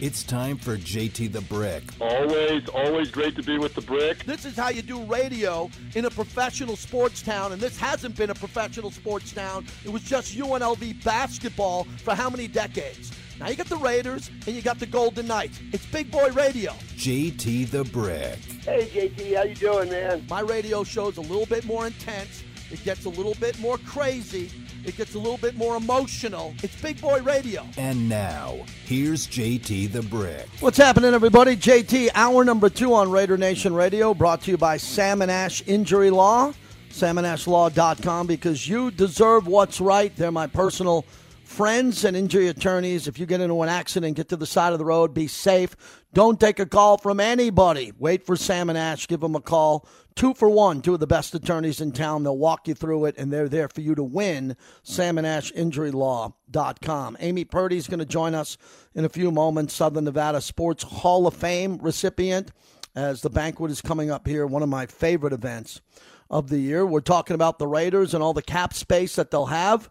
It's time for JT the Brick. Always, always great to be with the Brick. This is how you do radio in a professional sports town, and this hasn't been a professional sports town. It was just UNLV basketball for how many decades? Now you got the Raiders and you got the Golden Knights. It's Big Boy Radio. JT the Brick. Hey JT, how you doing, man? My radio show's a little bit more intense. It gets a little bit more crazy. It gets a little bit more emotional. It's Big Boy Radio. And now, here's JT the Brick. What's happening, everybody? JT, hour number two on Raider Nation Radio, brought to you by Sam and Ash Injury Law, salmonashlaw.com, because you deserve what's right. They're my personal friends and injury attorneys. If you get into an accident, get to the side of the road, be safe. Don't take a call from anybody. Wait for Sam and Ash. Give them a call. Two for one, two of the best attorneys in town. They'll walk you through it, and they're there for you to win. Sam and Ash Law.com. Amy Purdy is going to join us in a few moments. Southern Nevada Sports Hall of Fame recipient, as the banquet is coming up here. One of my favorite events of the year. We're talking about the Raiders and all the cap space that they'll have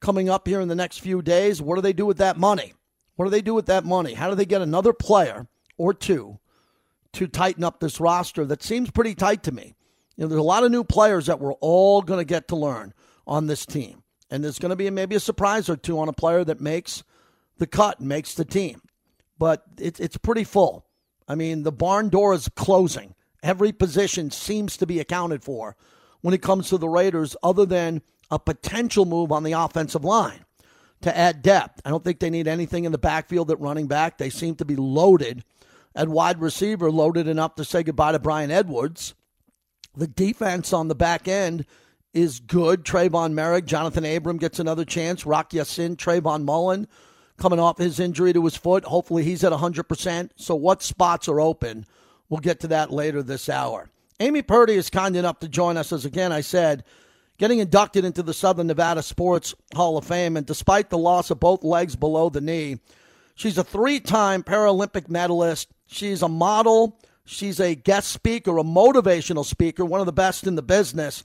coming up here in the next few days. What do they do with that money? What do they do with that money? How do they get another player or two to tighten up this roster that seems pretty tight to me? You know, there's a lot of new players that we're all going to get to learn on this team. And there's going to be maybe a surprise or two on a player that makes the cut, and makes the team. But it's it's pretty full. I mean, the barn door is closing. Every position seems to be accounted for when it comes to the Raiders, other than a potential move on the offensive line to add depth. I don't think they need anything in the backfield at running back. They seem to be loaded at wide receiver, loaded enough to say goodbye to Bryan Edwards. The defense on the back end is good. Trevon Moehrig, Johnathan Abram gets another chance. Rock Ya-Sin, Trayvon Mullen coming off his injury to his foot. Hopefully he's at 100%. So what spots are open? We'll get to that later this hour. Amy Purdy is kind enough to join us, as again I said, getting inducted into the Southern Nevada Sports Hall of Fame. And despite the loss of both legs below the knee, she's a three time Paralympic medalist. She's a model. She's a guest speaker, a motivational speaker, one of the best in the business,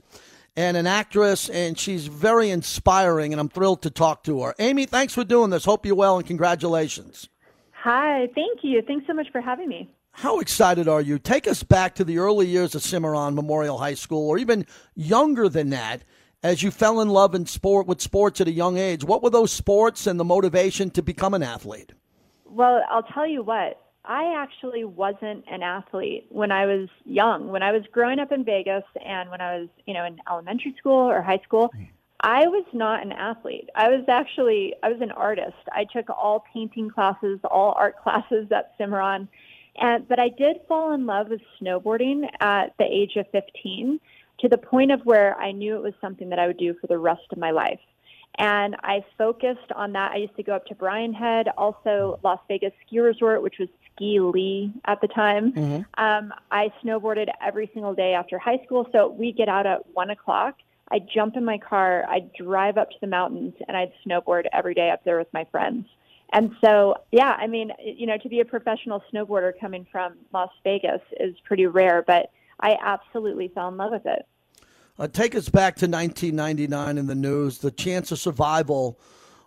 and an actress. And she's very inspiring, and I'm thrilled to talk to her. Amy, thanks for doing this. Hope you're well, and congratulations. Hi, thank you. Thanks so much for having me. How excited are you? Take us back to the early years of Cimarron Memorial High School, or even younger than that, as you fell in love in sport with sports at a young age. What were those sports and the motivation to become an athlete? Well, I'll tell you what. I actually wasn't an athlete when I was young. When I was growing up in Vegas and when I was, you know, in elementary school or high school, hmm. I was not an athlete. I was actually I was an artist. I took all painting classes, all art classes at Cimarron and, but I did fall in love with snowboarding at the age of 15 to the point of where I knew it was something that I would do for the rest of my life. And I focused on that. I used to go up to Brian Head, also hmm. Las Vegas Ski Resort, which was Ski Lee at the time. Mm-hmm. Um, I snowboarded every single day after high school. So we get out at one o'clock. I'd jump in my car, I'd drive up to the mountains, and I'd snowboard every day up there with my friends. And so, yeah, I mean, you know, to be a professional snowboarder coming from Las Vegas is pretty rare, but I absolutely fell in love with it. Uh, take us back to 1999 in the news. The chance of survival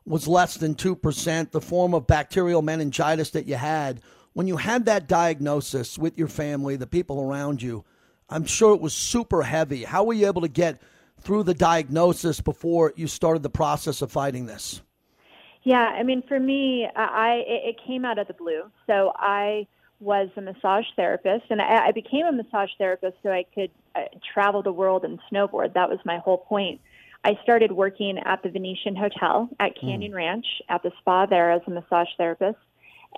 was less than 2%, the form of bacterial meningitis that you had. When you had that diagnosis with your family, the people around you, I'm sure it was super heavy. How were you able to get through the diagnosis before you started the process of fighting this? Yeah, I mean, for me, I it, came out of the blue. So I was a massage therapist, and I, I became a massage therapist so I could uh, travel the world and snowboard. That was my whole point. I started working at the Venetian Hotel at hmm. Canyon mm. Ranch at the spa there as a massage therapist.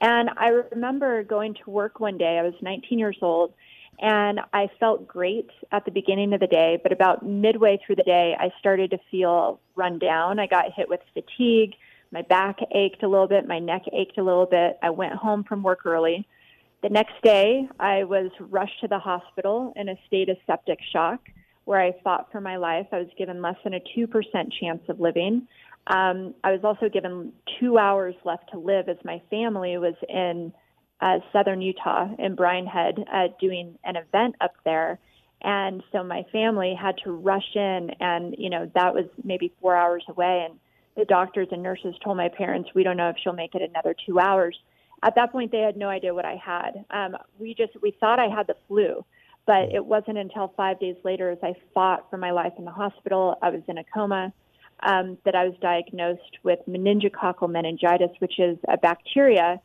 And I remember going to work one day. I was 19 years old, and I felt great at the beginning of the day. But about midway through the day, I started to feel run down. I got hit with fatigue. My back ached a little bit, my neck ached a little bit. I went home from work early. The next day, I was rushed to the hospital in a state of septic shock where I fought for my life. I was given less than a 2% chance of living. Um, I was also given two hours left to live as my family was in uh, southern Utah in Head uh, doing an event up there. And so my family had to rush in, and, you know, that was maybe four hours away. And the doctors and nurses told my parents, we don't know if she'll make it another two hours. at that point, they had no idea what I had. Um, we just we thought I had the flu, but it wasn't until five days later, as I fought for my life in the hospital, I was in a coma, um, that I was diagnosed with meningococcal meningitis, which is a bacteria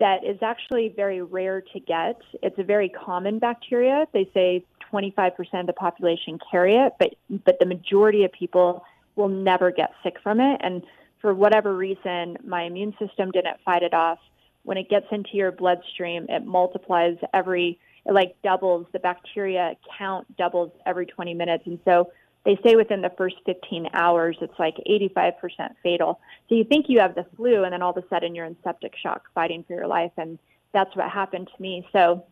that is actually very rare to get. It's a very common bacteria. They say 25% of the population carry it, but but the majority of people will never get sick from it. And for whatever reason, my immune system didn't fight it off. When it gets into your bloodstream, it multiplies every it like doubles the bacteria count doubles every 20 minutes, and so they say within the first 15 hours it's like 85% fatal. So you think you have the flu, and then all of a sudden you're in septic shock, fighting for your life, and that's what happened to me. So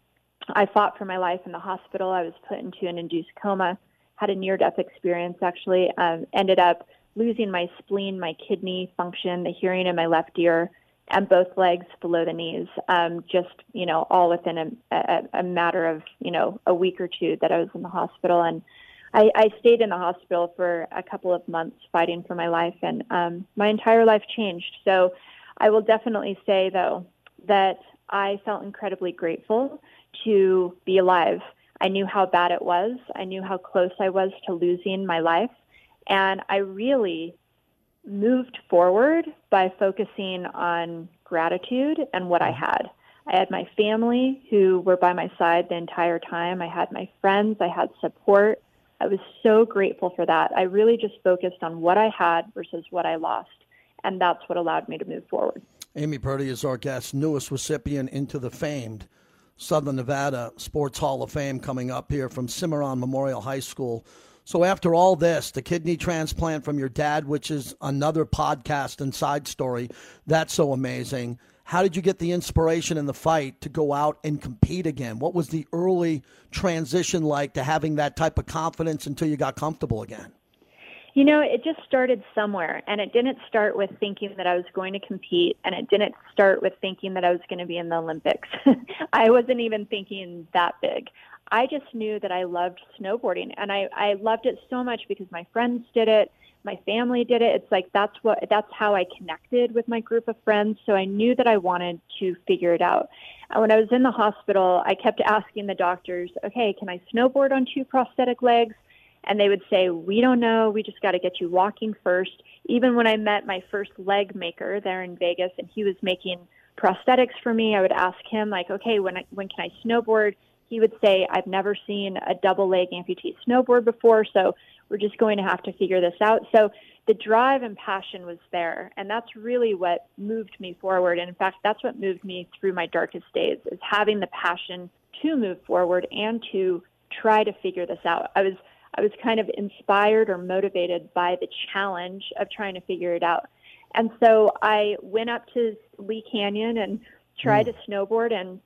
I fought for my life in the hospital. I was put into an induced coma, had a near death experience actually, um, ended up losing my spleen, my kidney function, the hearing in my left ear, and both legs below the knees, um, just, you know, all within a, a, a matter of, you know, a week or two that I was in the hospital. And I, I stayed in the hospital for a couple of months fighting for my life, and um, my entire life changed. So I will definitely say, though, that I felt incredibly grateful to be alive. I knew how bad it was. I knew how close I was to losing my life. And I really moved forward by focusing on gratitude and what I had. I had my family who were by my side the entire time. I had my friends. I had support. I was so grateful for that. I really just focused on what I had versus what I lost. And that's what allowed me to move forward. Amy Purdy is our guest, newest recipient into the famed Southern Nevada Sports Hall of Fame coming up here from Cimarron Memorial High School. So, after all this, the kidney transplant from your dad, which is another podcast and side story, that's so amazing. How did you get the inspiration and the fight to go out and compete again? What was the early transition like to having that type of confidence until you got comfortable again? You know, it just started somewhere, and it didn't start with thinking that I was going to compete, and it didn't start with thinking that I was going to be in the Olympics. I wasn't even thinking that big. I just knew that I loved snowboarding, and I, I loved it so much because my friends did it, my family did it. It's like that's what that's how I connected with my group of friends. So I knew that I wanted to figure it out. And when I was in the hospital, I kept asking the doctors, "Okay, can I snowboard on two prosthetic legs?" and they would say, "We don't know. We just got to get you walking first. Even when I met my first leg maker there in Vegas, and he was making prosthetics for me, I would ask him like, "Okay, when I, when can I snowboard?" He would say, "I've never seen a double leg amputee snowboard before, so we're just going to have to figure this out." So the drive and passion was there, and that's really what moved me forward. And in fact, that's what moved me through my darkest days is having the passion to move forward and to try to figure this out. I was I was kind of inspired or motivated by the challenge of trying to figure it out. And so I went up to Lee Canyon and tried mm. to snowboard and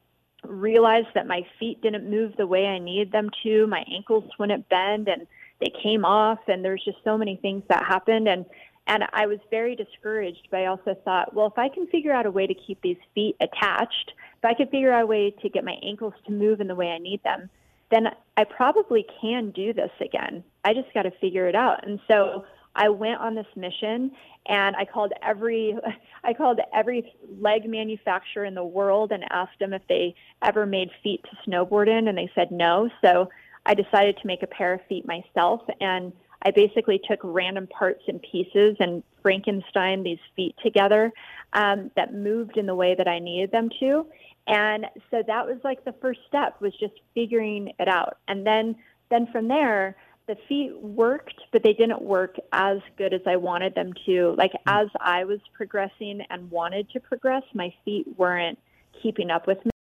realized that my feet didn't move the way I needed them to. My ankles wouldn't bend and they came off and there's just so many things that happened and and I was very discouraged, but I also thought, well, if I can figure out a way to keep these feet attached, if I could figure out a way to get my ankles to move in the way I need them, then I probably can do this again. I just got to figure it out. And so I went on this mission and I called every I called every leg manufacturer in the world and asked them if they ever made feet to snowboard in and they said no. So I decided to make a pair of feet myself and I basically took random parts and pieces and Frankenstein these feet together um, that moved in the way that I needed them to. And so that was like the first step was just figuring it out. And then then from there, the feet worked, but they didn't work as good as I wanted them to. Like hmm. as I was progressing and wanted to progress, my feet weren't keeping up with me.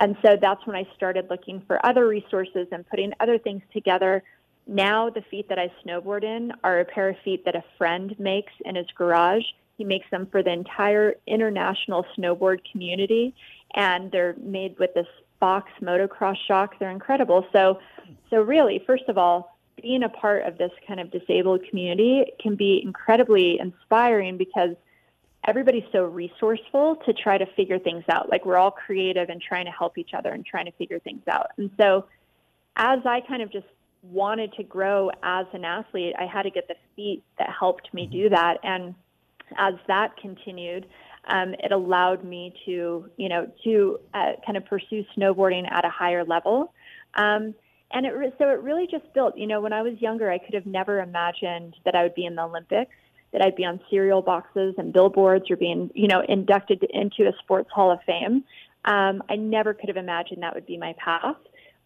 And so that's when I started looking for other resources and putting other things together. Now the feet that I snowboard in are a pair of feet that a friend makes in his garage. He makes them for the entire international snowboard community and they're made with this Fox motocross shock. They're incredible. So, so really, first of all, being a part of this kind of disabled community can be incredibly inspiring because everybody's so resourceful to try to figure things out. Like we're all creative and trying to help each other and trying to figure things out. And so, as I kind of just wanted to grow as an athlete, I had to get the feet that helped me do that. And as that continued, um, it allowed me to, you know, to uh, kind of pursue snowboarding at a higher level. Um, and it re- so it really just built. You know, when I was younger, I could have never imagined that I would be in the Olympics, that I'd be on cereal boxes and billboards, or being, you know, inducted into a sports hall of fame. Um, I never could have imagined that would be my path.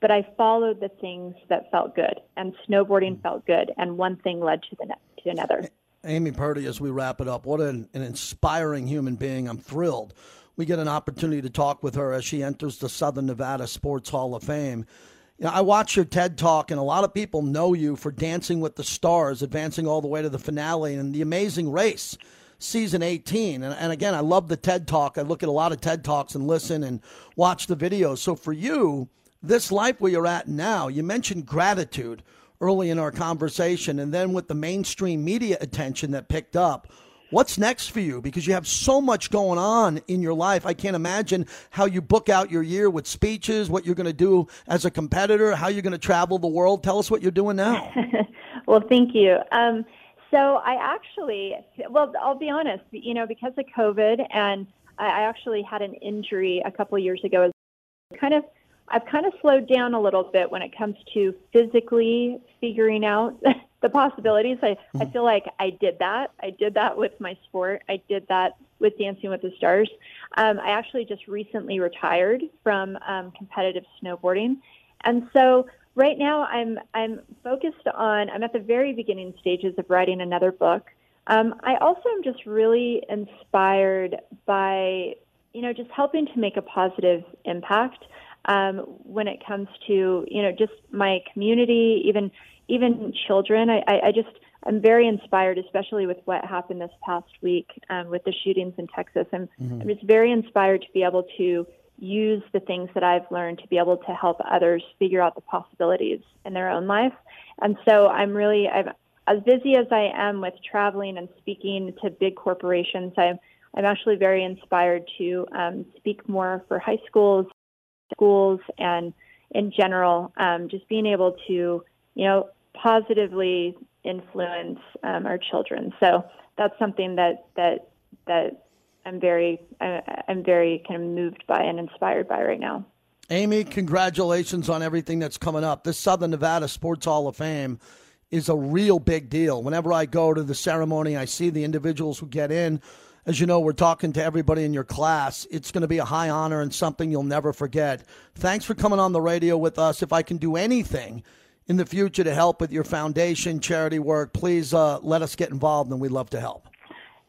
But I followed the things that felt good, and snowboarding felt good, and one thing led to the ne- to another. Amy Purdy, as we wrap it up, what an, an inspiring human being. I'm thrilled we get an opportunity to talk with her as she enters the Southern Nevada Sports Hall of Fame. You know, I watch your TED talk, and a lot of people know you for Dancing with the Stars, advancing all the way to the finale, and The Amazing Race, season 18. And, and again, I love the TED talk. I look at a lot of TED talks and listen and watch the videos. So for you, this life where you're at now, you mentioned gratitude early in our conversation, and then with the mainstream media attention that picked up What's next for you? Because you have so much going on in your life. I can't imagine how you book out your year with speeches, what you're going to do as a competitor, how you're going to travel the world. Tell us what you're doing now. well, thank you. Um, so I actually, well, I'll be honest, you know, because of COVID and I actually had an injury a couple years ago. Kind of, I've kind of slowed down a little bit when it comes to physically figuring out the possibilities. I, I mm-hmm. feel like I did that. I did that with my sport. I did that with Dancing with the Stars. Um, I actually just recently retired from um, competitive snowboarding, and so right now I'm I'm focused on. I'm at the very beginning stages of writing another book. Um, I also am just really inspired by you know just helping to make a positive impact um, when it comes to you know just my community, even even children. I, I, I just I'm very inspired, especially with what happened this past week um, with the shootings in Texas. I'm, mm-hmm. I'm just very inspired to be able to use the things that I've learned to be able to help others figure out the possibilities in their own life. And so I'm really I'm as busy as I am with traveling and speaking to big corporations. I'm I'm actually very inspired to um, speak more for high schools, schools, and in general, um, just being able to you know positively influence um, our children. So that's something that that that I'm very I, I'm very kind of moved by and inspired by right now. Amy, congratulations on everything that's coming up. This Southern Nevada Sports Hall of Fame is a real big deal. Whenever I go to the ceremony, I see the individuals who get in. As you know, we're talking to everybody in your class. It's going to be a high honor and something you'll never forget. Thanks for coming on the radio with us. If I can do anything in the future to help with your foundation, charity work, please uh, let us get involved and we'd love to help.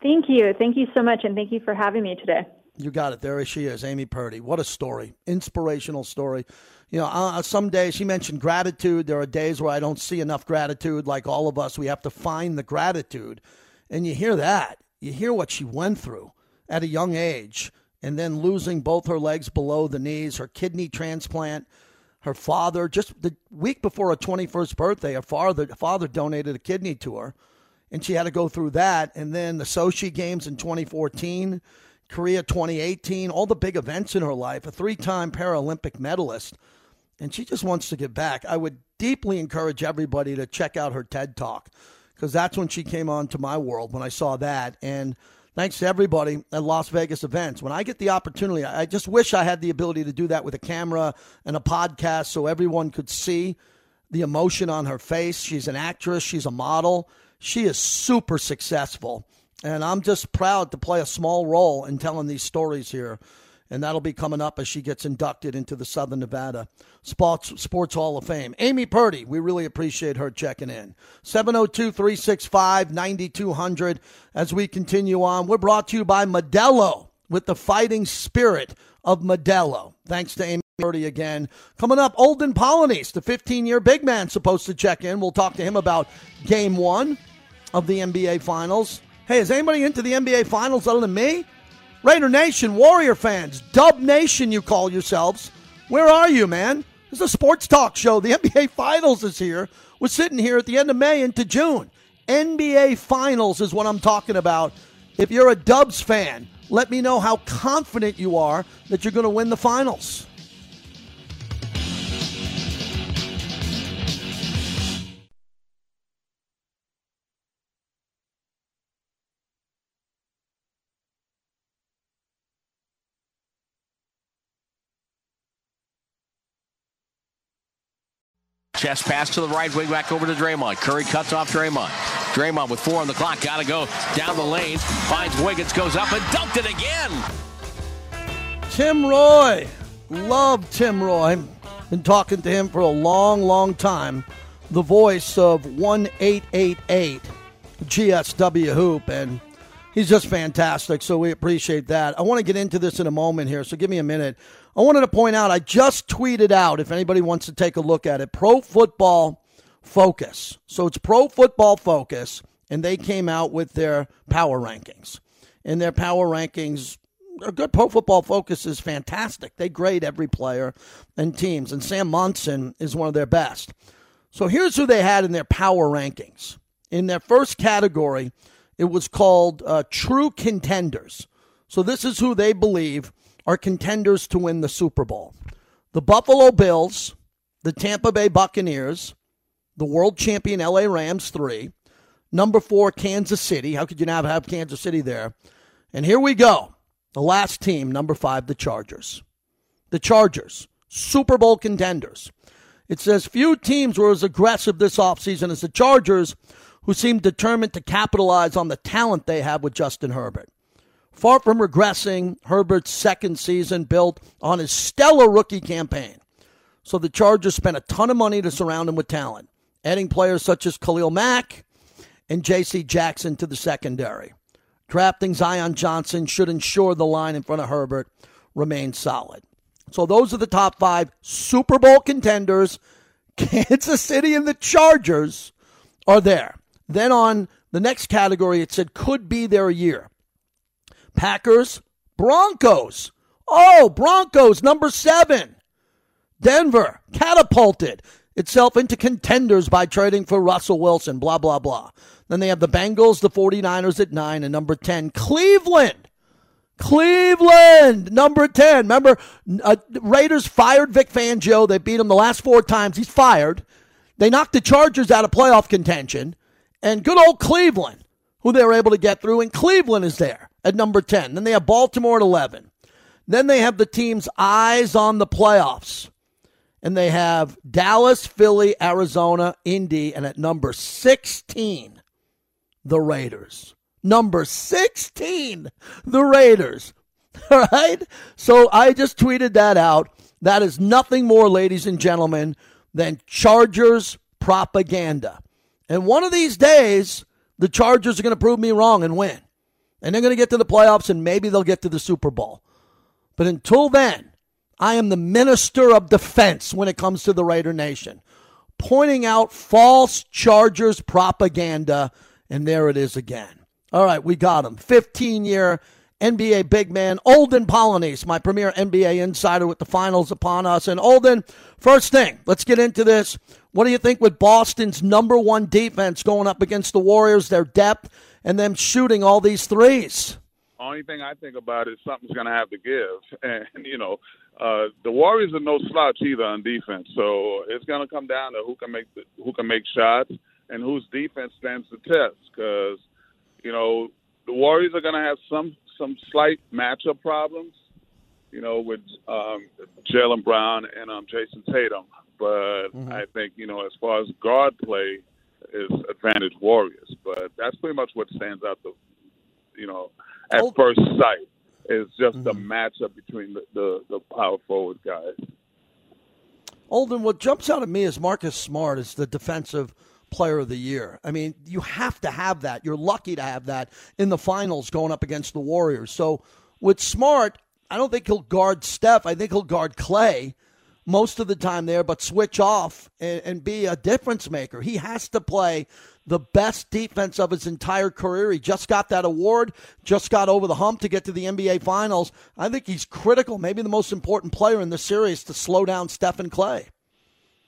Thank you. Thank you so much. And thank you for having me today. You got it. There she is, Amy Purdy. What a story. Inspirational story. You know, uh, some days she mentioned gratitude. There are days where I don't see enough gratitude. Like all of us, we have to find the gratitude. And you hear that. You hear what she went through at a young age and then losing both her legs below the knees, her kidney transplant her father, just the week before her 21st birthday, her father, father donated a kidney to her, and she had to go through that. And then the Sochi Games in 2014, Korea 2018, all the big events in her life, a three time Paralympic medalist. And she just wants to get back. I would deeply encourage everybody to check out her TED Talk because that's when she came on to my world when I saw that. And thanks to everybody at Las Vegas events. When I get the opportunity, I just wish I had the ability to do that with a camera and a podcast so everyone could see the emotion on her face. She's an actress, she's a model. She is super successful. And I'm just proud to play a small role in telling these stories here and that'll be coming up as she gets inducted into the Southern Nevada Sports, Sports Hall of Fame. Amy Purdy, we really appreciate her checking in. 702 365 9200 as we continue on. We're brought to you by Modelo with the fighting spirit of Modelo. Thanks to Amy Purdy again. Coming up, Olden Polynice, the 15 year big man, supposed to check in. We'll talk to him about game one of the NBA Finals. Hey, is anybody into the NBA Finals other than me? Raider Nation, Warrior fans, Dub Nation, you call yourselves. Where are you, man? This is a sports talk show. The NBA Finals is here. We're sitting here at the end of May into June. NBA Finals is what I'm talking about. If you're a Dubs fan, let me know how confident you are that you're going to win the finals. Chest pass to the right wing back over to Draymond. Curry cuts off Draymond. Draymond with four on the clock. Got to go down the lane. Finds Wiggins, goes up and dunked it again. Tim Roye. Love Tim Roye. Been talking to him for a long, long time. The voice of 1888 GSW Hoop. And he's just fantastic. So we appreciate that. I want to get into this in a moment here. So give me a minute. I wanted to point out, I just tweeted out, if anybody wants to take a look at it, Pro Football Focus. So it's Pro Football Focus, and they came out with their power rankings. And their power rankings a good Pro Football Focus is fantastic. They grade every player and teams, and Sam Monson is one of their best. So here's who they had in their power rankings. In their first category, it was called uh, True Contenders. So this is who they believe are contenders to win the Super Bowl the Buffalo Bills, the Tampa Bay Buccaneers, the world champion LA Rams, three. Number four, Kansas City. How could you not have Kansas City there? And here we go. The last team, number five, the Chargers. The Chargers, Super Bowl contenders. It says few teams were as aggressive this offseason as the Chargers, who seem determined to capitalize on the talent they have with Justin Herbert. Far from regressing, Herbert's second season built on his stellar rookie campaign. So the Chargers spent a ton of money to surround him with talent, adding players such as Khalil Mack and J.C. Jackson to the secondary. Drafting Zion Johnson should ensure the line in front of Herbert remains solid. So those are the top five Super Bowl contenders. Kansas City and the Chargers are there. Then on the next category, it said could be their year. Packers, Broncos. Oh, Broncos, number seven. Denver catapulted itself into contenders by trading for Russell Wilson, blah, blah, blah. Then they have the Bengals, the 49ers at nine, and number 10, Cleveland. Cleveland, number 10. Remember, uh, Raiders fired Vic Fangio. They beat him the last four times. He's fired. They knocked the Chargers out of playoff contention. And good old Cleveland, who they were able to get through, and Cleveland is there at number 10. Then they have Baltimore at 11. Then they have the team's eyes on the playoffs. And they have Dallas, Philly, Arizona, Indy, and at number 16, the Raiders. Number 16, the Raiders. All right? So I just tweeted that out. That is nothing more, ladies and gentlemen, than Chargers propaganda. And one of these days, the Chargers are going to prove me wrong and win. And they're going to get to the playoffs and maybe they'll get to the Super Bowl. But until then, I am the minister of defense when it comes to the Raider Nation, pointing out false Chargers propaganda. And there it is again. All right, we got him. 15 year NBA big man, Olden Polynice, my premier NBA insider with the finals upon us. And Olden, first thing, let's get into this. What do you think with Boston's number one defense going up against the Warriors, their depth, and them shooting all these threes? Only thing I think about is something's going to have to give. And, you know, uh, the Warriors are no slouch either on defense. So it's going to come down to who can make the, who can make shots and whose defense stands the test. Because, you know, the Warriors are going to have some some slight matchup problems, you know, with um, Jaylen Brown and um, Jayson Tatum. But mm-hmm. I think you know, as far as guard play, is advantage Warriors. But that's pretty much what stands out. The you know, at oh. first sight, is just mm-hmm. the matchup between the, the the power forward guys. Olden, what jumps out at me is Marcus Smart is the defensive player of the year. I mean, you have to have that. You're lucky to have that in the finals going up against the Warriors. So with Smart, I don't think he'll guard Steph. I think he'll guard Klay most of the time there, but switch off and, and be a difference maker. He has to play the best defense of his entire career. He just got that award, just got over the hump to get to the NBA Finals. I think he's critical, maybe the most important player in the series to slow down Steph and Klay.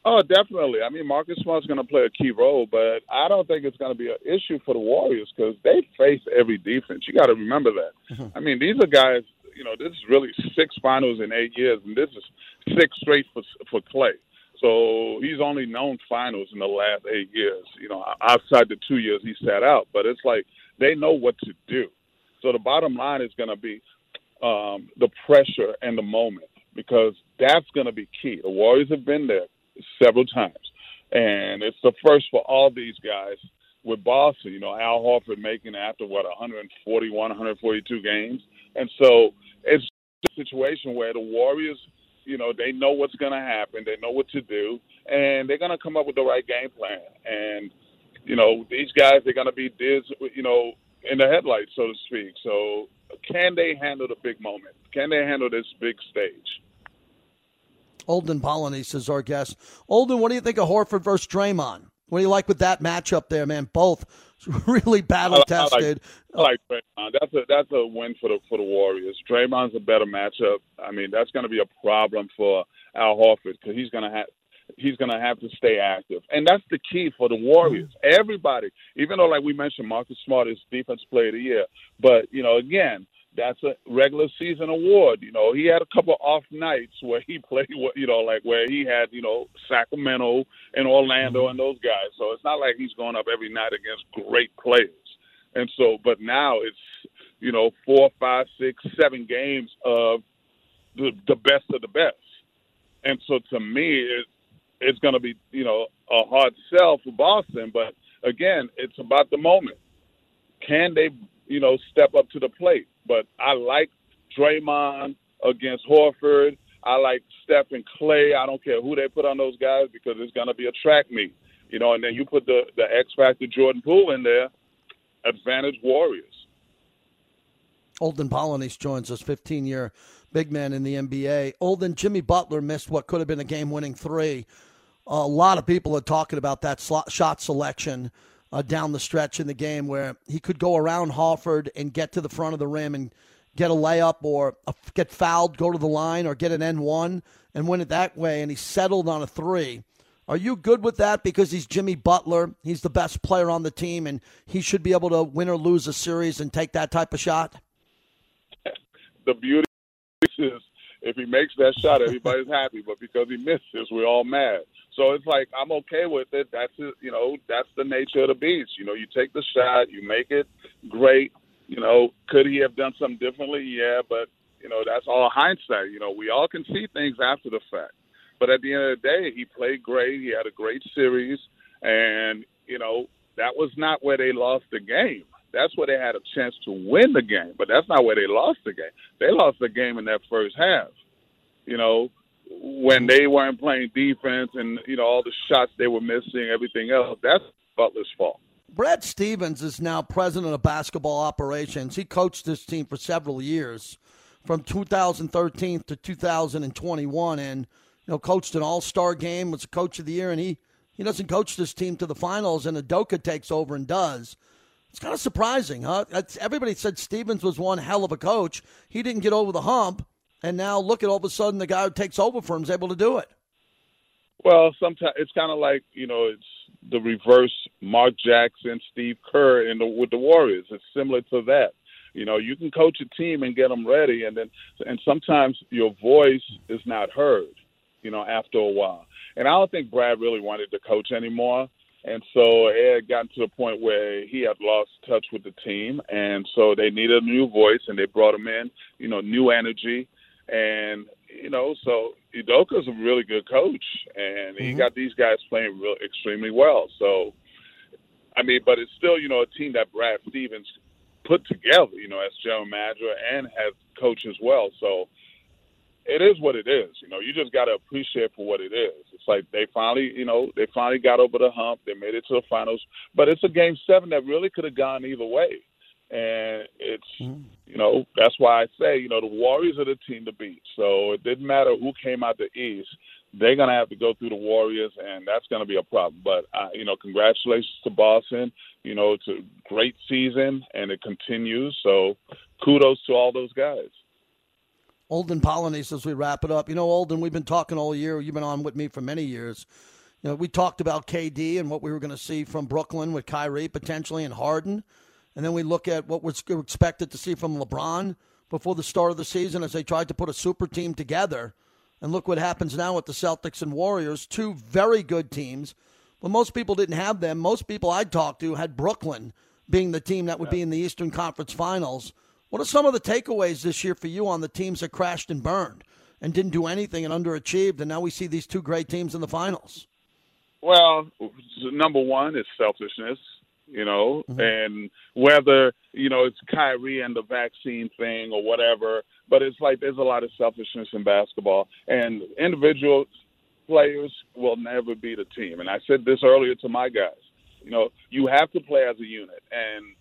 Oh, definitely. I mean, Marcus Smart's going to play a key role, but I don't think it's going to be an issue for the Warriors because they face every defense. You got to remember that. Mm-hmm. I mean, these are guys. You know, this is really six finals in eight years, and this is six straight for for Klay. So he's only known finals in the last eight years. You know, outside the two years he sat out, but it's like they know what to do. So the bottom line is going to be um, the pressure and the moment because that's going to be key. The Warriors have been there several times. and it's the first for all these guys with Boston. You know, Al Horford making after what 141, 142 games, and so it's a situation where the Warriors, you know, they know what's going to happen, they know what to do, and they're going to come up with the right game plan. And you know, these guys they're going to be diz, you know, in the headlights, so to speak. So, can they handle the big moment? Can they handle this big stage? Olden Polynice is our guest. Olden, what do you think of Horford versus Draymond? What do you like with that matchup there, man? Both really battle tested. I like, I like Draymond. That's a that's a win for the for the Warriors. Draymond's a better matchup. I mean, that's going to be a problem for Al Horford because he's going to have he's going to have to stay active, and that's the key for the Warriors. Mm-hmm. Everybody, even though like we mentioned, Marcus Smart is Defense Player of the Year, but you know, again, that's a regular season award. You know, he had a couple off nights where he played, you know, like where he had, you know, Sacramento and Orlando mm-hmm. and those guys. So it's not like he's going up every night against great players. And so, but now it's, you know, four, five, six, seven games of the, the best of the best. And so to me, it, it's going to be, you know, a hard sell for Boston. But again, it's about the moment. Can they, you know, step up to the plate? But I like Draymond against Horford. I like Steph and Klay. I don't care who they put on those guys because it's going to be a track meet, you know. And then you put the the X factor Jordan Poole in there, advantage Warriors. Olden Polynice joins us, 15 year big man in the NBA. Olden Jimmy Butler missed what could have been a game winning three. A lot of people are talking about that shot selection uh, down the stretch in the game where he could go around Horford and get to the front of the rim and get a layup or a, get fouled, go to the line, or get an N1 and win it that way. And he settled on a three. Are you good with that because he's Jimmy Butler? He's the best player on the team, and he should be able to win or lose a series and take that type of shot? The beauty is if he makes that shot, everybody's happy. But because he misses, we're all mad. So it's like I'm okay with it. That's it, you know that's the nature of the beast. You know, you take the shot, you make it great. You know, could he have done something differently? Yeah, but you know that's all hindsight. You know, we all can see things after the fact. But at the end of the day, he played great. He had a great series, and you know that was not where they lost the game. That's where they had a chance to win the game, but that's not where they lost the game. They lost the game in that first half. You know, when they weren't playing defense and you know all the shots they were missing, everything else. That's Butler's fault. Brad Stevens is now president of basketball operations. He coached this team for several years, from 2013 to 2021, and you know coached an All Star game, was a coach of the year, and he he doesn't coach this team to the finals, and Udoka takes over and does. It's kind of surprising, huh? Everybody said Stevens was one hell of a coach. He didn't get over the hump. And now look at all of a sudden the guy who takes over for him is able to do it. Well, sometimes it's kind of like you know it's the reverse Mark Jackson, Steve Kerr, in the with the Warriors. It's similar to that. You know, you can coach a team and get them ready, and then and sometimes your voice is not heard. You know, after a while, and I don't think Brad really wanted to coach anymore. And so it had gotten to the point where he had lost touch with the team, and so they needed a new voice, and they brought him in, you know, new energy, and you know, so Udoka's a really good coach, and he mm-hmm. got these guys playing real extremely well. So, I mean, but it's still you know a team that Brad Stevens put together, you know, as general manager and has coach as well. So it is what it is. You know, you just got to appreciate for what it is. It's like they finally, you know, they finally got over the hump. They made it to the finals, but it's a game seven that really could have gone either way and it's mm. you know that's why I say you know the Warriors are the team to beat. So it didn't matter who came out the East, they're gonna have to go through the Warriors, and that's gonna be a problem. But uh, you know, congratulations to Boston. You know, it's a great season, and it continues. So kudos to all those guys. Olden Polynice as we wrap it up. You know, Olden, we've been talking all year. You've been on with me for many years. You know, we talked about KD and what we were going to see from Brooklyn with Kyrie potentially and Harden. And then we look at what was expected to see from LeBron before the start of the season as they tried to put a super team together. And look what happens now with the Celtics and Warriors, two very good teams. But most people didn't have them. Most people I talked to had Brooklyn being the team that would yeah. be in the Eastern Conference Finals. What are some of the takeaways this year for you on the teams that crashed and burned and didn't do anything and underachieved? And now we see these two great teams in the finals. Well, number one is selfishness, you know, mm-hmm. and whether you know it's Kyrie and the vaccine thing or whatever, but it's like there's a lot of selfishness in basketball, and individual players will never beat a team. And I said this earlier to my guys. You know, you have to play as a unit, and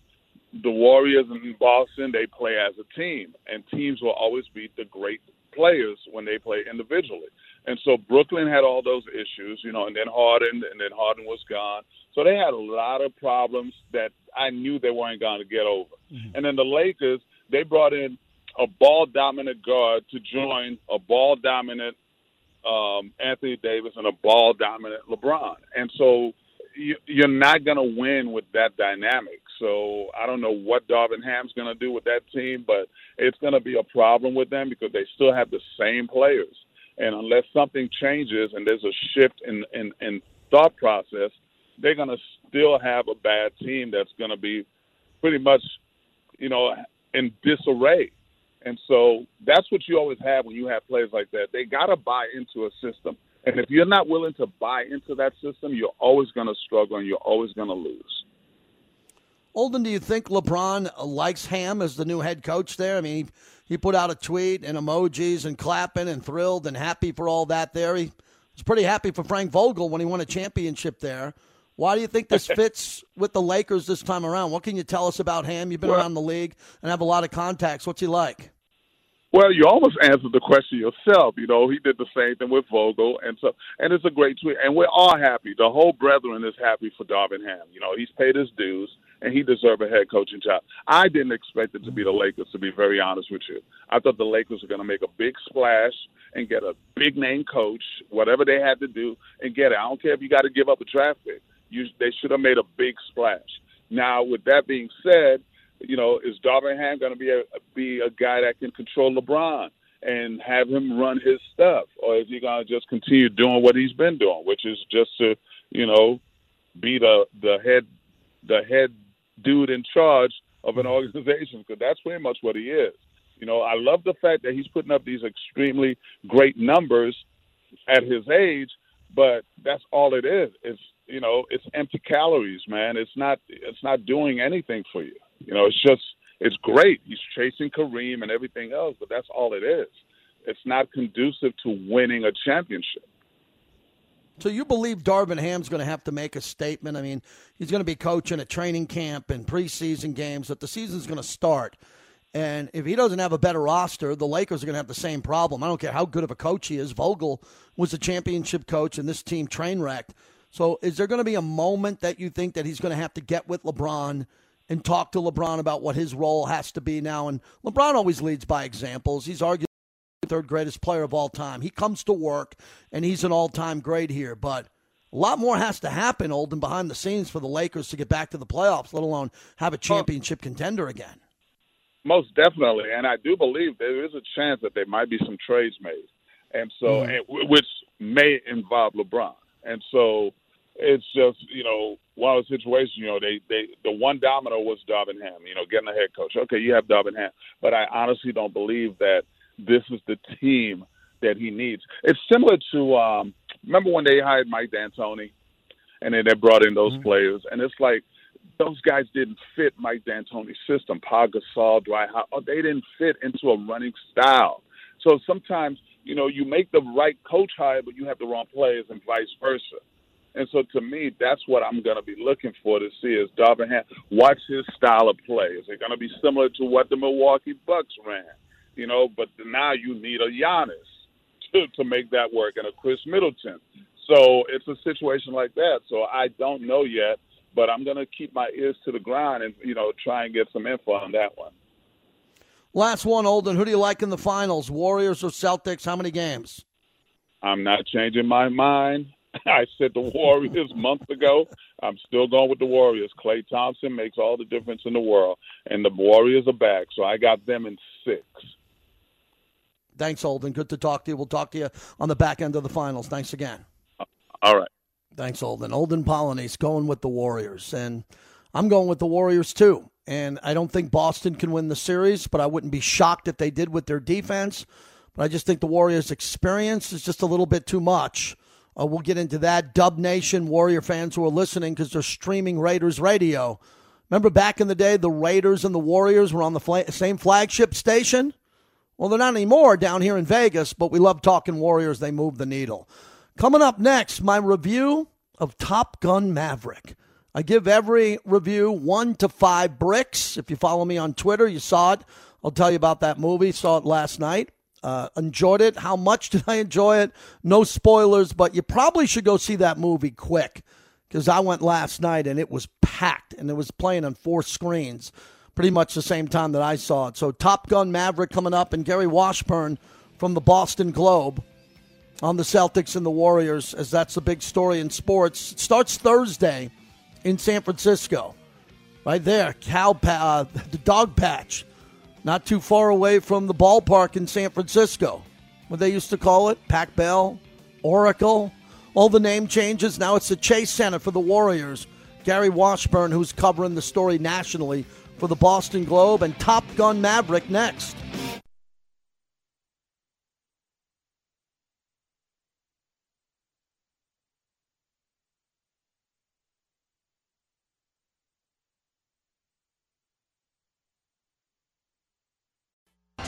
the Warriors in Boston they play as a team, and teams will always beat the great players when they play individually. And so Brooklyn had all those issues, you know, and then Harden, and then Harden was gone. So they had a lot of problems that I knew they weren't going to get over. Mm-hmm. And then the Lakers, they brought in a ball dominant guard to join a ball dominant um, Anthony Davis and a ball dominant LeBron. And so you, you're not going to win with that dynamic. So I don't know what Darvin Ham's going to do with that team, but it's going to be a problem with them because they still have the same players. And unless something changes and there's a shift in, in, in thought process, they're going to still have a bad team that's going to be pretty much, you know, in disarray. And so that's what you always have when you have players like that. They got to buy into a system. And if you're not willing to buy into that system, you're always going to struggle and you're always going to lose. Olden, do you think LeBron likes Ham as the new head coach there? I mean, he, he put out a tweet and emojis and clapping and thrilled and happy for all that there. He was pretty happy for Frank Vogel when he won a championship there. Why do you think this fits with the Lakers this time around? What can you tell us about Ham? You've been well, around the league and have a lot of contacts. What's he like? Well, you almost answered the question yourself. You know, he did the same thing with Vogel, and so and it's a great tweet, and we're all happy. The whole brethren is happy for Darvin Ham. You know, he's paid his dues, and he deserved a head coaching job. I didn't expect it to be the Lakers, to be very honest with you. I thought the Lakers were going to make a big splash and get a big name coach, whatever they had to do, and get it. I don't care if you got to give up a draft pick. You, they should have made a big splash. Now, with that being said, you know, is Darvin Ham going to be a be a guy that can control LeBron and have him run his stuff, or is he going to just continue doing what he's been doing, which is just to, you know, be the the head the head dude in charge of an organization? Because that's pretty much what he is. You know, I love the fact that he's putting up these extremely great numbers at his age, but that's all it is. It's you know, it's empty calories, man. It's not it's not doing anything for you. You know, it's just it's great. He's chasing Kareem and everything else, but that's all it is. It's not conducive to winning a championship. So you believe Darvin Ham's going to have to make a statement? I mean, he's going to be coaching a training camp and preseason games that the season's going to start. And if he doesn't have a better roster, the Lakers are going to have the same problem. I don't care how good of a coach he is. Vogel was a championship coach, and this team train wrecked. So, is there going to be a moment that you think that he's going to have to get with LeBron and talk to LeBron about what his role has to be now. And LeBron always leads by examples. He's the third greatest player of all time. He comes to work and he's an all time great here. But a lot more has to happen, Olden, behind the scenes for the Lakers to get back to the playoffs, let alone have a championship contender again. Most definitely, and I do believe there is a chance that there might be some trades made, and so mm. and, which may involve LeBron. And so it's just you know one of the situations. You know, they they the one domino was Darvin Ham. You know, getting a head coach. Okay, you have Darvin Ham, but I honestly don't believe that this is the team that he needs. It's similar to um, remember when they hired Mike D'Antoni, and then they brought in those mm-hmm. players, and it's like those guys didn't fit Mike D'Antoni's system. Pau Gasol, Dwight Howard, oh, they didn't fit into a running style. So sometimes you know you make the right coach hire, but you have the wrong players, and vice versa. And so to me, that's what I'm going to be looking for to see is Darvin Ham. What's his style of play? Is it going to be similar to what the Milwaukee Bucks ran? You know, but now you need a Giannis to, to make that work and a Khris Middleton. So it's a situation like that. So I don't know yet, but I'm going to keep my ears to the ground and, you know, try and get some info on that one. Last one, Olden. Who do you like in the finals, Warriors or Celtics? How many games? I'm not changing my mind. I said the Warriors months ago. I'm still going with the Warriors. Klay Thompson makes all the difference in the world, and the Warriors are back. So I got them in six. Thanks, Olden. Good to talk to you. We'll talk to you on the back end of the finals. Thanks again. All right. Thanks, Olden. Olden Polynice going with the Warriors, and I'm going with the Warriors too. And I don't think Boston can win the series, but I wouldn't be shocked if they did with their defense. But I just think the Warriors' experience is just a little bit too much Uh, we'll get into that. Dub Nation Warrior fans who are listening because they're streaming Raiders radio. Remember back in the day, the Raiders and the Warriors were on the fla- same flagship station? Well, they're not anymore down here in Vegas, but we love talking Warriors. They move the needle. Coming up next, my review of Top Gun Maverick. I give every review one to five bricks. If you follow me on Twitter, you saw it. I'll tell you about that movie. Saw it last night. Uh, enjoyed it. How much did I enjoy it? No spoilers, but you probably should go see that movie quick because I went last night and it was packed and it was playing on four screens pretty much the same time that I saw it. So Top Gun Maverick coming up and Gary Washburn from the Boston Globe on the Celtics and the Warriors as that's the big story in sports. It starts Thursday in San Francisco. Right there, cow pa- uh, the Dogpatch not too far away from the ballpark in San Francisco. What they used to call it, Pac Bell, Oracle, all the name changes. Now it's the Chase Center for the Warriors. Gary Washburn, who's covering the story nationally for the Boston Globe, and Top Gun Maverick next.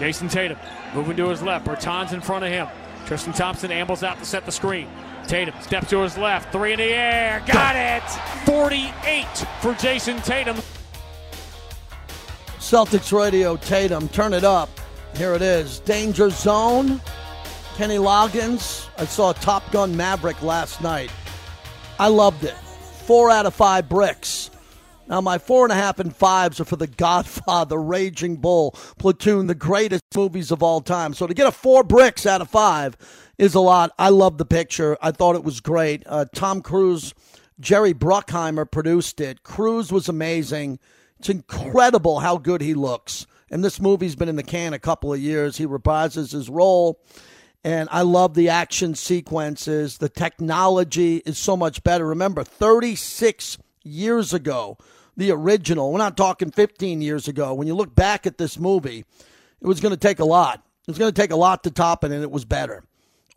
Jayson Tatum moving to his left. Bertans in front of him. Tristan Thompson ambles out to set the screen. Tatum steps to his left. Three in the air. Got it. 48 for Jayson Tatum. Celtics radio, Tatum, turn it up. Here it is. Danger Zone. Kenny Loggins. I saw Top Gun Maverick last night. I loved it. Four out of five bricks. Now, my four and a half and fives are for The Godfather, Raging Bull, Platoon, the greatest movies of all time. So to get a four bricks out of five is a lot. I love the picture. I thought it was great. Uh, Tom Cruise, Jerry Bruckheimer produced it. Cruise was amazing. It's incredible how good he looks. And this movie's been in the can a couple of years. He reprises his role. And I love the action sequences. The technology is so much better. Remember, 36 years ago, the original. We're not talking 15 years ago. When you look back at this movie, it was going to take a lot. It was going to take a lot to top it, and it was better.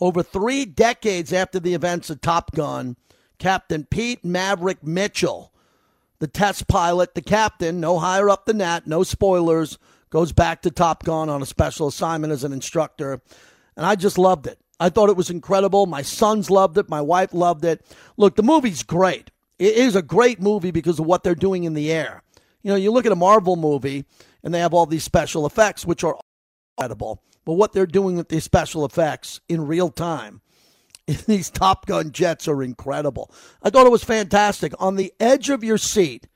Over three decades after the events of Top Gun, Captain Pete Maverick Mitchell, the test pilot, the captain, no higher up than that, no spoilers, goes back to Top Gun on a special assignment as an instructor. And I just loved it. I thought it was incredible. My sons loved it. My wife loved it. Look, the movie's great. It is a great movie because of what they're doing in the air. You know, you look at a Marvel movie and they have all these special effects, which are incredible. But what they're doing with these special effects in real time, these Top Gun jets are incredible. I thought it was fantastic. On the edge of your seat,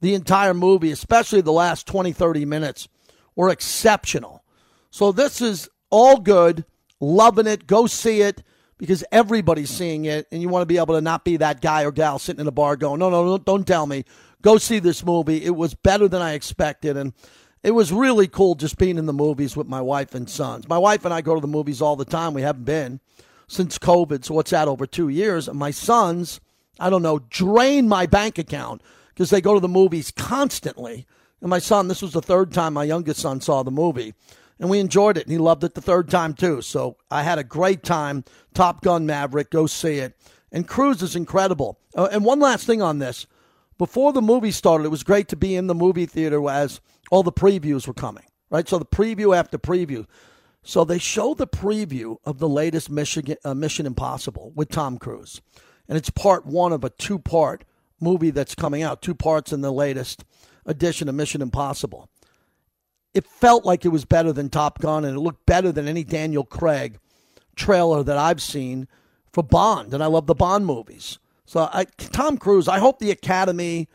the entire movie, especially the last 20, 30 minutes, were exceptional. So this is all good. Loving it. Go see it because everybody's seeing it, and you want to be able to not be that guy or gal sitting in a bar going, no, no, no, don't tell me. Go see this movie. It was better than I expected, and it was really cool just being in the movies with my wife and sons. My wife and I go to the movies all the time. We haven't been since COVID, so what's that, over two years? And my sons, I don't know, drain my bank account because they go to the movies constantly. And my son, this was the third time my youngest son saw the movie and we enjoyed it. And he loved it the third time too. So I had a great time. Top Gun Maverick, go see it. And Cruise is incredible. Uh, and one last thing on this: before the movie started, it was great to be in the movie theater as all the previews were coming. Right, so the preview after preview. So they show the preview of the latest Michigan, uh, Mission Impossible with Tom Cruise, and it's part one of a two-part movie that's coming out. Two parts in the latest edition of Mission Impossible it felt like it was better than Top Gun and it looked better than any Daniel Craig trailer that I've seen for Bond. And I love the Bond movies. So I, Tom Cruise, I hope the Academy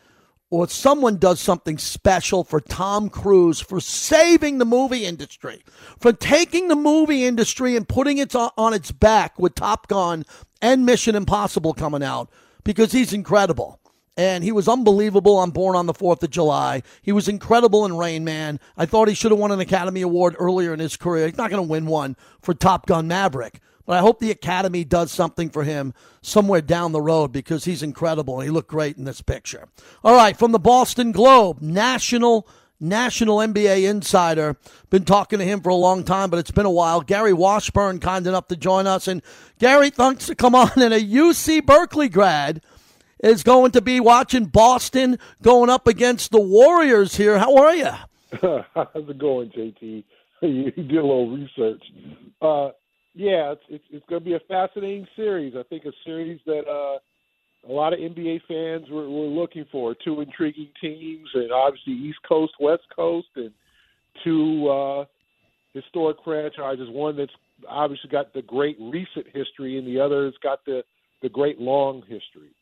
or someone does something special for Tom Cruise for saving the movie industry, for taking the movie industry and putting it on its back with Top Gun and Mission Impossible coming out because he's incredible and he was unbelievable on Born on the Fourth of July. He was incredible in Rain Man. I thought he should have won an Academy Award earlier in his career. He's not going to win one for Top Gun Maverick, but I hope the Academy does something for him somewhere down the road because he's incredible and he looked great in this picture. All right, from the Boston Globe, National national NBA insider. Been talking to him for a long time, but it's been a while. Gary Washburn, kind enough to join us. And Gary, thanks to come on. And a UC Berkeley grad is going to be watching Boston going up against the Warriors here. How are you? How's it going, JT? you did a little research. Uh, yeah, it's, it's, it's going to be a fascinating series. I think a series that uh, a lot of NBA fans were, were looking for. Two intriguing teams, and obviously East Coast, West Coast, and two uh, historic franchises. One that's obviously got the great recent history, and the other has got the the great long history.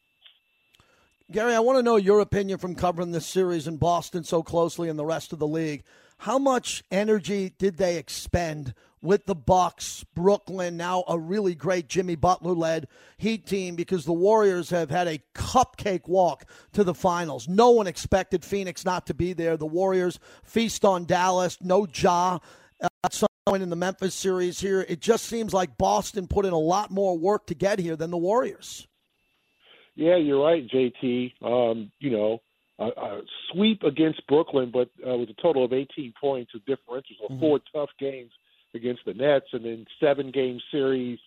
Gary, I want to know your opinion from covering this series in Boston so closely and the rest of the league. How much energy did they expend with the Bucks, Brooklyn, now a really great Jimmy Butler led Heat team because the Warriors have had a cupcake walk to the finals. No one expected Phoenix not to be there. The Warriors feast on Dallas, no Ja uh, at some point in the Memphis series here. It just seems like Boston put in a lot more work to get here than the Warriors. Yeah, you're right, JT. Um, you know, a, a sweep against Brooklyn, but uh, with a total of 18 points of differential, so mm-hmm. four tough games against the Nets, and then seven game series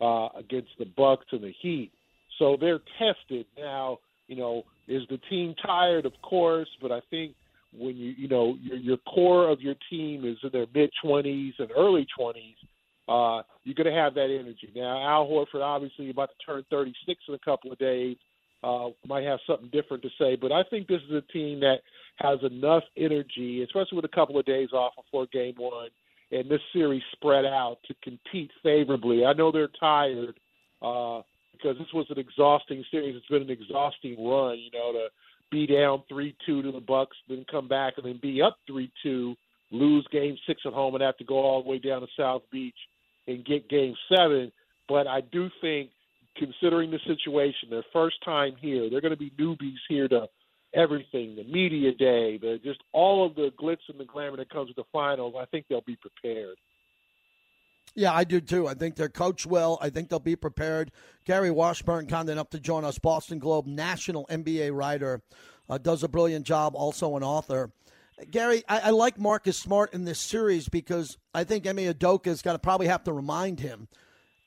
uh, against the Bucks and the Heat. So they're tested now. You know, is the team tired? Of course, but I think when you you know your your core of your team is in their mid 20s and early 20s, uh, you're going to have that energy. Now, Al Horford obviously about to turn 36 in a couple of days. Uh, might have something different to say, but I think this is a team that has enough energy, especially with a couple of days off before Game One, and this series spread out to compete favorably. I know they're tired uh, because this was an exhausting series. It's been an exhausting run, you know, to be down three two to the Bucks, then come back and then be up three two, lose Game Six at home, and have to go all the way down to South Beach and get Game Seven. But I do think, considering the situation, their first time here, they're going to be newbies here to everything, the media day, the just all of the glitz and the glamour that comes with the finals, I think they'll be prepared. Yeah, I do too. I think they're coached well. I think they'll be prepared. Gary Washburn, kind enough to join us, Boston Globe national NBA writer, uh, does a brilliant job, also an author. Gary, I, I, like Marcus Smart in this series because I think Ime Udoka's got to probably have to remind him,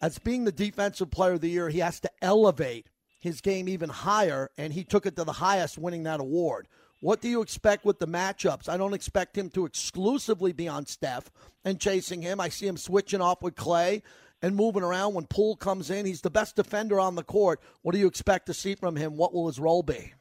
as being the defensive player of the year, he has to elevate his game even higher, and he took it to the highest, winning that award. What do you expect with the matchups? I don't expect him to exclusively be on Steph and chasing him. I see him switching off with Klay and moving around when Poole comes in. He's the best defender on the court. What do you expect to see from him? What will his role be?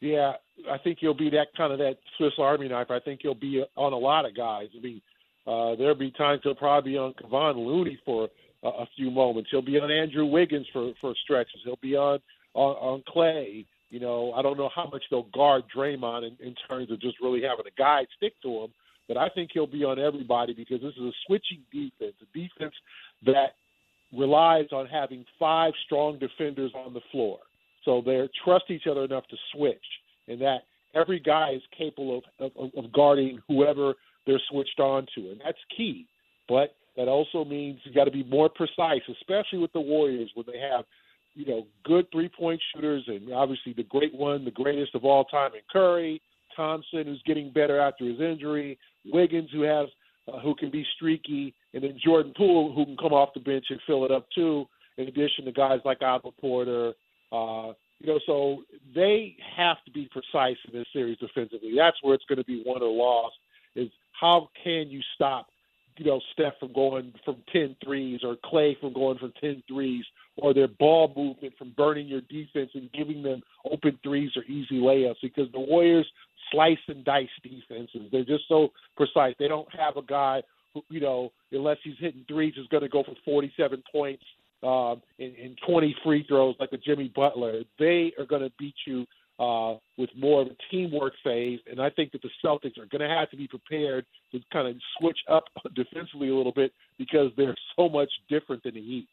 Yeah, I think he'll be that kind of that Swiss Army knife. I think he'll be on a lot of guys. I mean, uh, there'll be times he'll probably be on Kevon Looney for a, a few moments. He'll be on Andrew Wiggins for for stretches. He'll be on on, on Klay. You know, I don't know how much they'll guard Draymond in, in terms of just really having a guy stick to him, but I think he'll be on everybody because this is a switching defense, a defense that relies on having five strong defenders on the floor. So they trust each other enough to switch, and that every guy is capable of, of, of guarding whoever they're switched on to, and that's key. But that also means you got to be more precise, especially with the Warriors when they have, you know, good three point shooters and obviously the great one, the greatest of all time in Curry, Thompson who's getting better after his injury, Wiggins who has uh, who can be streaky, and then Jordan Poole who can come off the bench and fill it up too. In addition to guys like Otto Porter, uh, you know, so they have to be precise in this series defensively. That's where it's going to be won or lost. Is how can you stop you know, Steph from going from 10 threes or Klay from going from 10 threes or their ball movement from burning your defense and giving them open threes or easy layups because the Warriors slice and dice defenses. They're just so precise. They don't have a guy who, you know, unless he's hitting threes, is going to go for 47 points um, and, and 20 free throws like a Jimmy Butler. They are going to beat you uh, with more of a teamwork phase. And I think that the Celtics are going to have to be prepared to kind of switch up defensively a little bit because they're so much different than the Heat.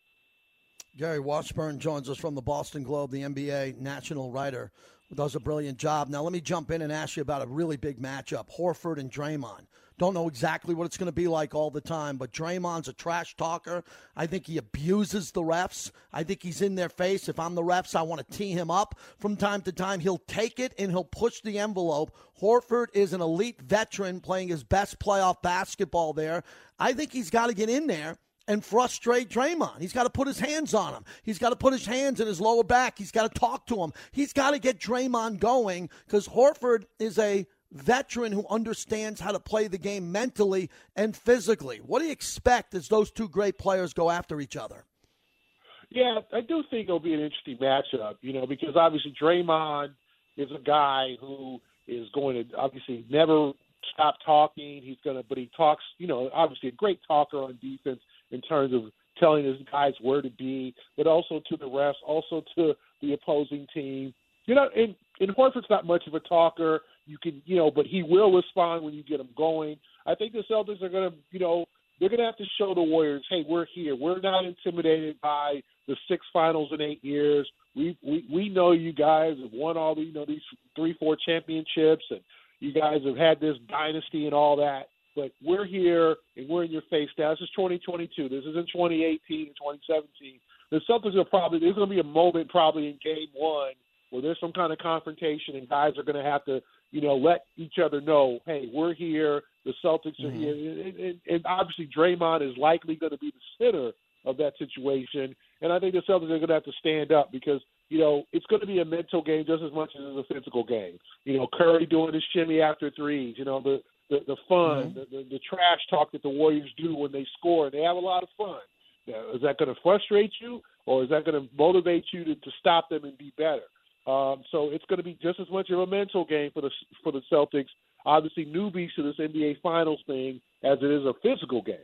Gary Washburn joins us from the Boston Globe, the NBA national writer, who does a brilliant job. Now, let me jump in and ask you about a really big matchup Horford and Draymond. Don't know exactly what it's going to be like all the time, but Draymond's a trash talker. I think he abuses the refs. I think he's in their face. If I'm the refs, I want to tee him up from time to time. He'll take it and he'll push the envelope. Horford is an elite veteran playing his best playoff basketball there. I think he's got to get in there and frustrate Draymond. He's got to put his hands on him. He's got to put his hands in his lower back. He's got to talk to him. He's got to get Draymond going because Horford is a veteran who understands how to play the game mentally and physically. What do you expect as those two great players go after each other? Yeah, I do think it'll be an interesting matchup, you know, because obviously Draymond is a guy who is going to obviously never stop talking. He's going to, but he talks, you know, obviously a great talker on defense in terms of telling his guys where to be, but also to the refs, also to the opposing team. You know, and, and Horford's not much of a talker. You can, you know, but he will respond when you get him going. I think the Celtics are going to, you know, they're going to have to show the Warriors, hey, we're here. We're not intimidated by the six finals in eight years. We we we know you guys have won all the, you know these three four championships, and you guys have had this dynasty and all that. But we're here and we're in your face now. This is 2022. This isn't 2018 and 2017. The Celtics are probably there's going to be a moment probably in Game One where there's some kind of confrontation and guys are going to have to you know, let each other know, hey, we're here. The Celtics are mm-hmm. here, and, and, and obviously Draymond is likely going to be the center of that situation. And I think the Celtics are going to have to stand up because you know it's going to be a mental game just as much as it's a physical game. You know, Curry doing his shimmy after threes. You know, the the, the fun, mm-hmm. the, the the trash talk that the Warriors do when they score. They have a lot of fun. Now, is that going to frustrate you, or is that going to motivate you to, to stop them and be better? Um, so it's going to be just as much of a mental game for the for the Celtics. Obviously, newbies to this NBA Finals thing as it is a physical game.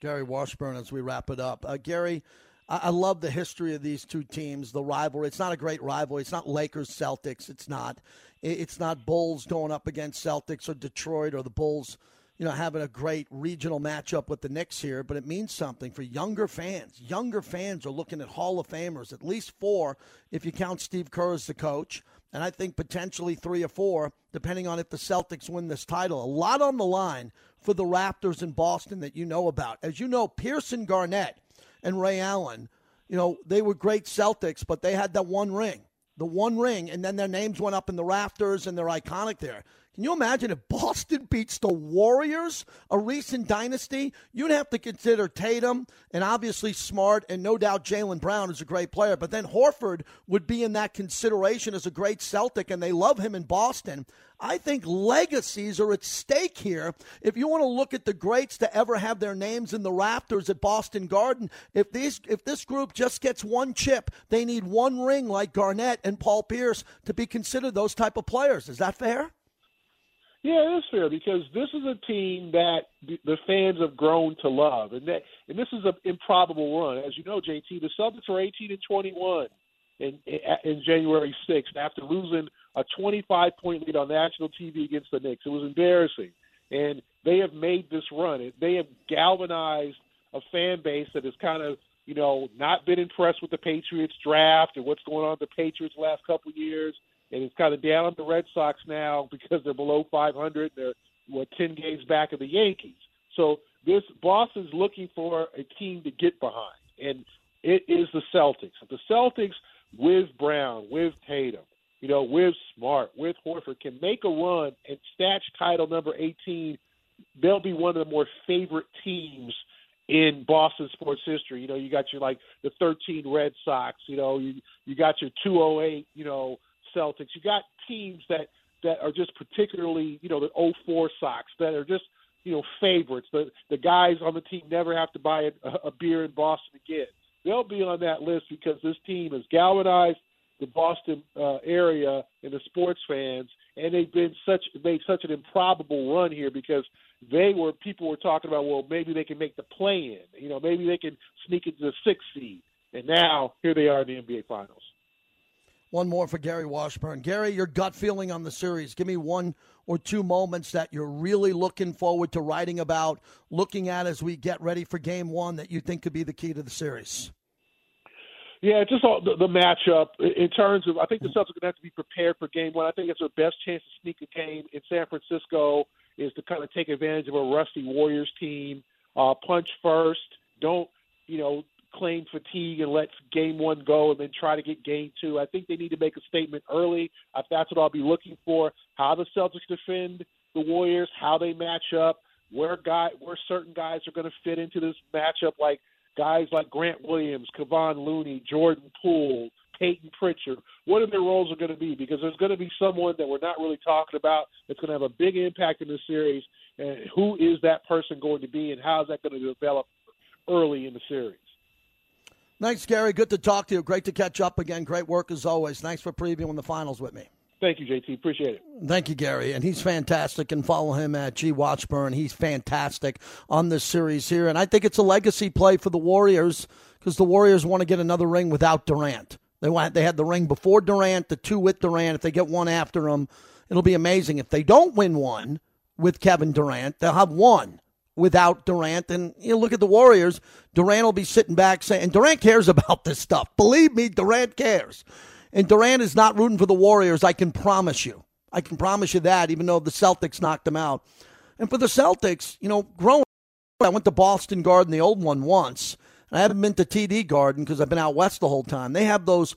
Gary Washburn, as we wrap it up, uh, Gary. I love the history of these two teams, the rivalry. It's not a great rivalry. It's not Lakers Celtics. It's not. It's not Bulls going up against Celtics or Detroit or the Bulls you know, having a great regional matchup with the Knicks here, but it means something for younger fans. Younger fans are looking at Hall of Famers, at least four, if you count Steve Kerr as the coach, and I think potentially three or four, depending on if the Celtics win this title. A lot on the line for the Raptors in Boston that you know about. As you know, Pearson Garnett and Ray Allen, you know, they were great Celtics, but they had that one ring. The one ring, and then their names went up in the rafters, and they're iconic there. Can you imagine if Boston beats the Warriors, a recent dynasty? You'd have to consider Tatum and obviously Smart, and no doubt Jaylen Brown is a great player. But then Horford would be in that consideration as a great Celtic, and they love him in Boston. I think legacies are at stake here. If you want to look at the greats to ever have their names in the rafters at Boston Garden, if these if this group just gets one chip, they need one ring like Garnett and Paul Pierce to be considered those type of players. Is that fair? Yeah, it is fair because this is a team that the fans have grown to love, and that and this is an improbable run. As you know, JT, the Celtics are 18 and 21 in in January 6th after losing a 25 point lead on national TV against the Knicks. It was embarrassing, and they have made this run. They have galvanized a fan base that has kind of you know not been impressed with the Patriots draft and what's going on with the Patriots last couple of years and it's kind of down on the Red Sox now because they're below 500. They're what 10 games back of the Yankees. So this Boston's looking for a team to get behind, and it is the Celtics. The Celtics with Brown, with Tatum, you know, with Smart, with Horford can make a run and snatch title number 18. They'll be one of the more favorite teams in Boston sports history. You know, you got your like the 13 Red Sox. You know, you you got your 208. You know, Celtics. You got teams that that are just particularly, you know, the 04 Sox that are just, you know, favorites. The the guys on the team never have to buy a, a beer in Boston again. They'll be on that list because this team has galvanized the Boston uh, area and the sports fans, and they've been such made such an improbable run here because they were people were talking about well maybe they can make the play in, you know maybe they can sneak into the sixth seed, and now here they are in the NBA Finals. One more for Gary Washburn. Gary, your gut feeling on the series. Give me one or two moments that you're really looking forward to writing about, looking at as we get ready for game one that you think could be the key to the series. Yeah, just all the, the matchup in terms of. I think the Celtics are going to have to be prepared for Game One. I think it's their best chance to sneak a game in San Francisco is to kind of take advantage of a rusty Warriors team, uh, punch first, don't you know claim fatigue and let Game One go, and then try to get Game Two. I think they need to make a statement early. If that's what I'll be looking for. How the Celtics defend the Warriors, how they match up, where guy where certain guys are going to fit into this matchup, like guys like Grant Williams, Kevon Looney, Jordan Poole, Peyton Pritchard, what are their roles are going to be? Because there's going to be someone that we're not really talking about that's going to have a big impact in the series. And who is that person going to be, and how is that going to develop early in the series? Thanks, Gary. Good to talk to you. Great to catch up again. Great work as always. Thanks for previewing the finals with me. Thank you, JT. Appreciate it. Thank you, Gary. And he's fantastic. And follow him at G Watchburn. He's fantastic on this series here. And I think it's a legacy play for the Warriors because the Warriors want to get another ring without Durant. They want they had the ring before Durant, the two with Durant. If they get one after him, it'll be amazing. If they don't win one with Kevin Durant, they'll have one without Durant. And you know, look at the Warriors. Durant will be sitting back saying, Durant cares about this stuff. Believe me, Durant cares. And Durant is not rooting for the Warriors, I can promise you. I can promise you that, even though the Celtics knocked them out. And for the Celtics, you know, growing I went to Boston Garden, the old one, once. And I haven't been to TD Garden because I've been out west the whole time. They have those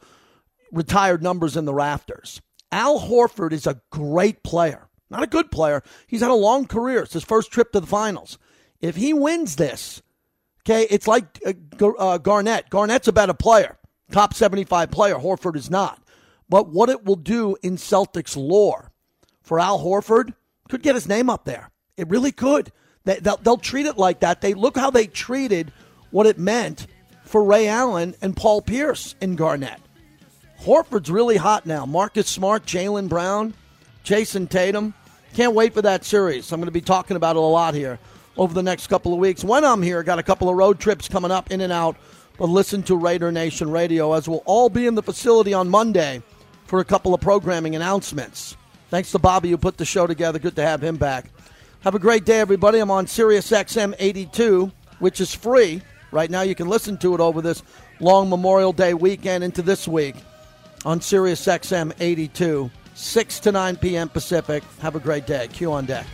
retired numbers in the rafters. Al Horford is a great player. Not a good player. He's had a long career. It's his first trip to the finals. If he wins this, okay, it's like uh, uh Garnett. Garnett's a better player top 75 player. Horford is not. But what it will do in Celtics lore for Al Horford could get his name up there. It really could. They, they'll, they'll treat it like that. They look how they treated what it meant for Ray Allen and Paul Pierce in Garnett. Horford's really hot now. Marcus Smart, Jaylen Brown, Jayson Tatum. Can't wait for that series. I'm going to be talking about it a lot here over the next couple of weeks. When I'm here, got a couple of road trips coming up in and out but listen to Raider Nation Radio as we'll all be in the facility on Monday for a couple of programming announcements. Thanks to Bobby who put the show together. Good to have him back. Have a great day, everybody. I'm on Sirius XM 82, which is free. Right now, you can listen to it over this long Memorial Day weekend into this week on Sirius XM 82, 6 to 9 p.m. Pacific. Have a great day. Q on deck.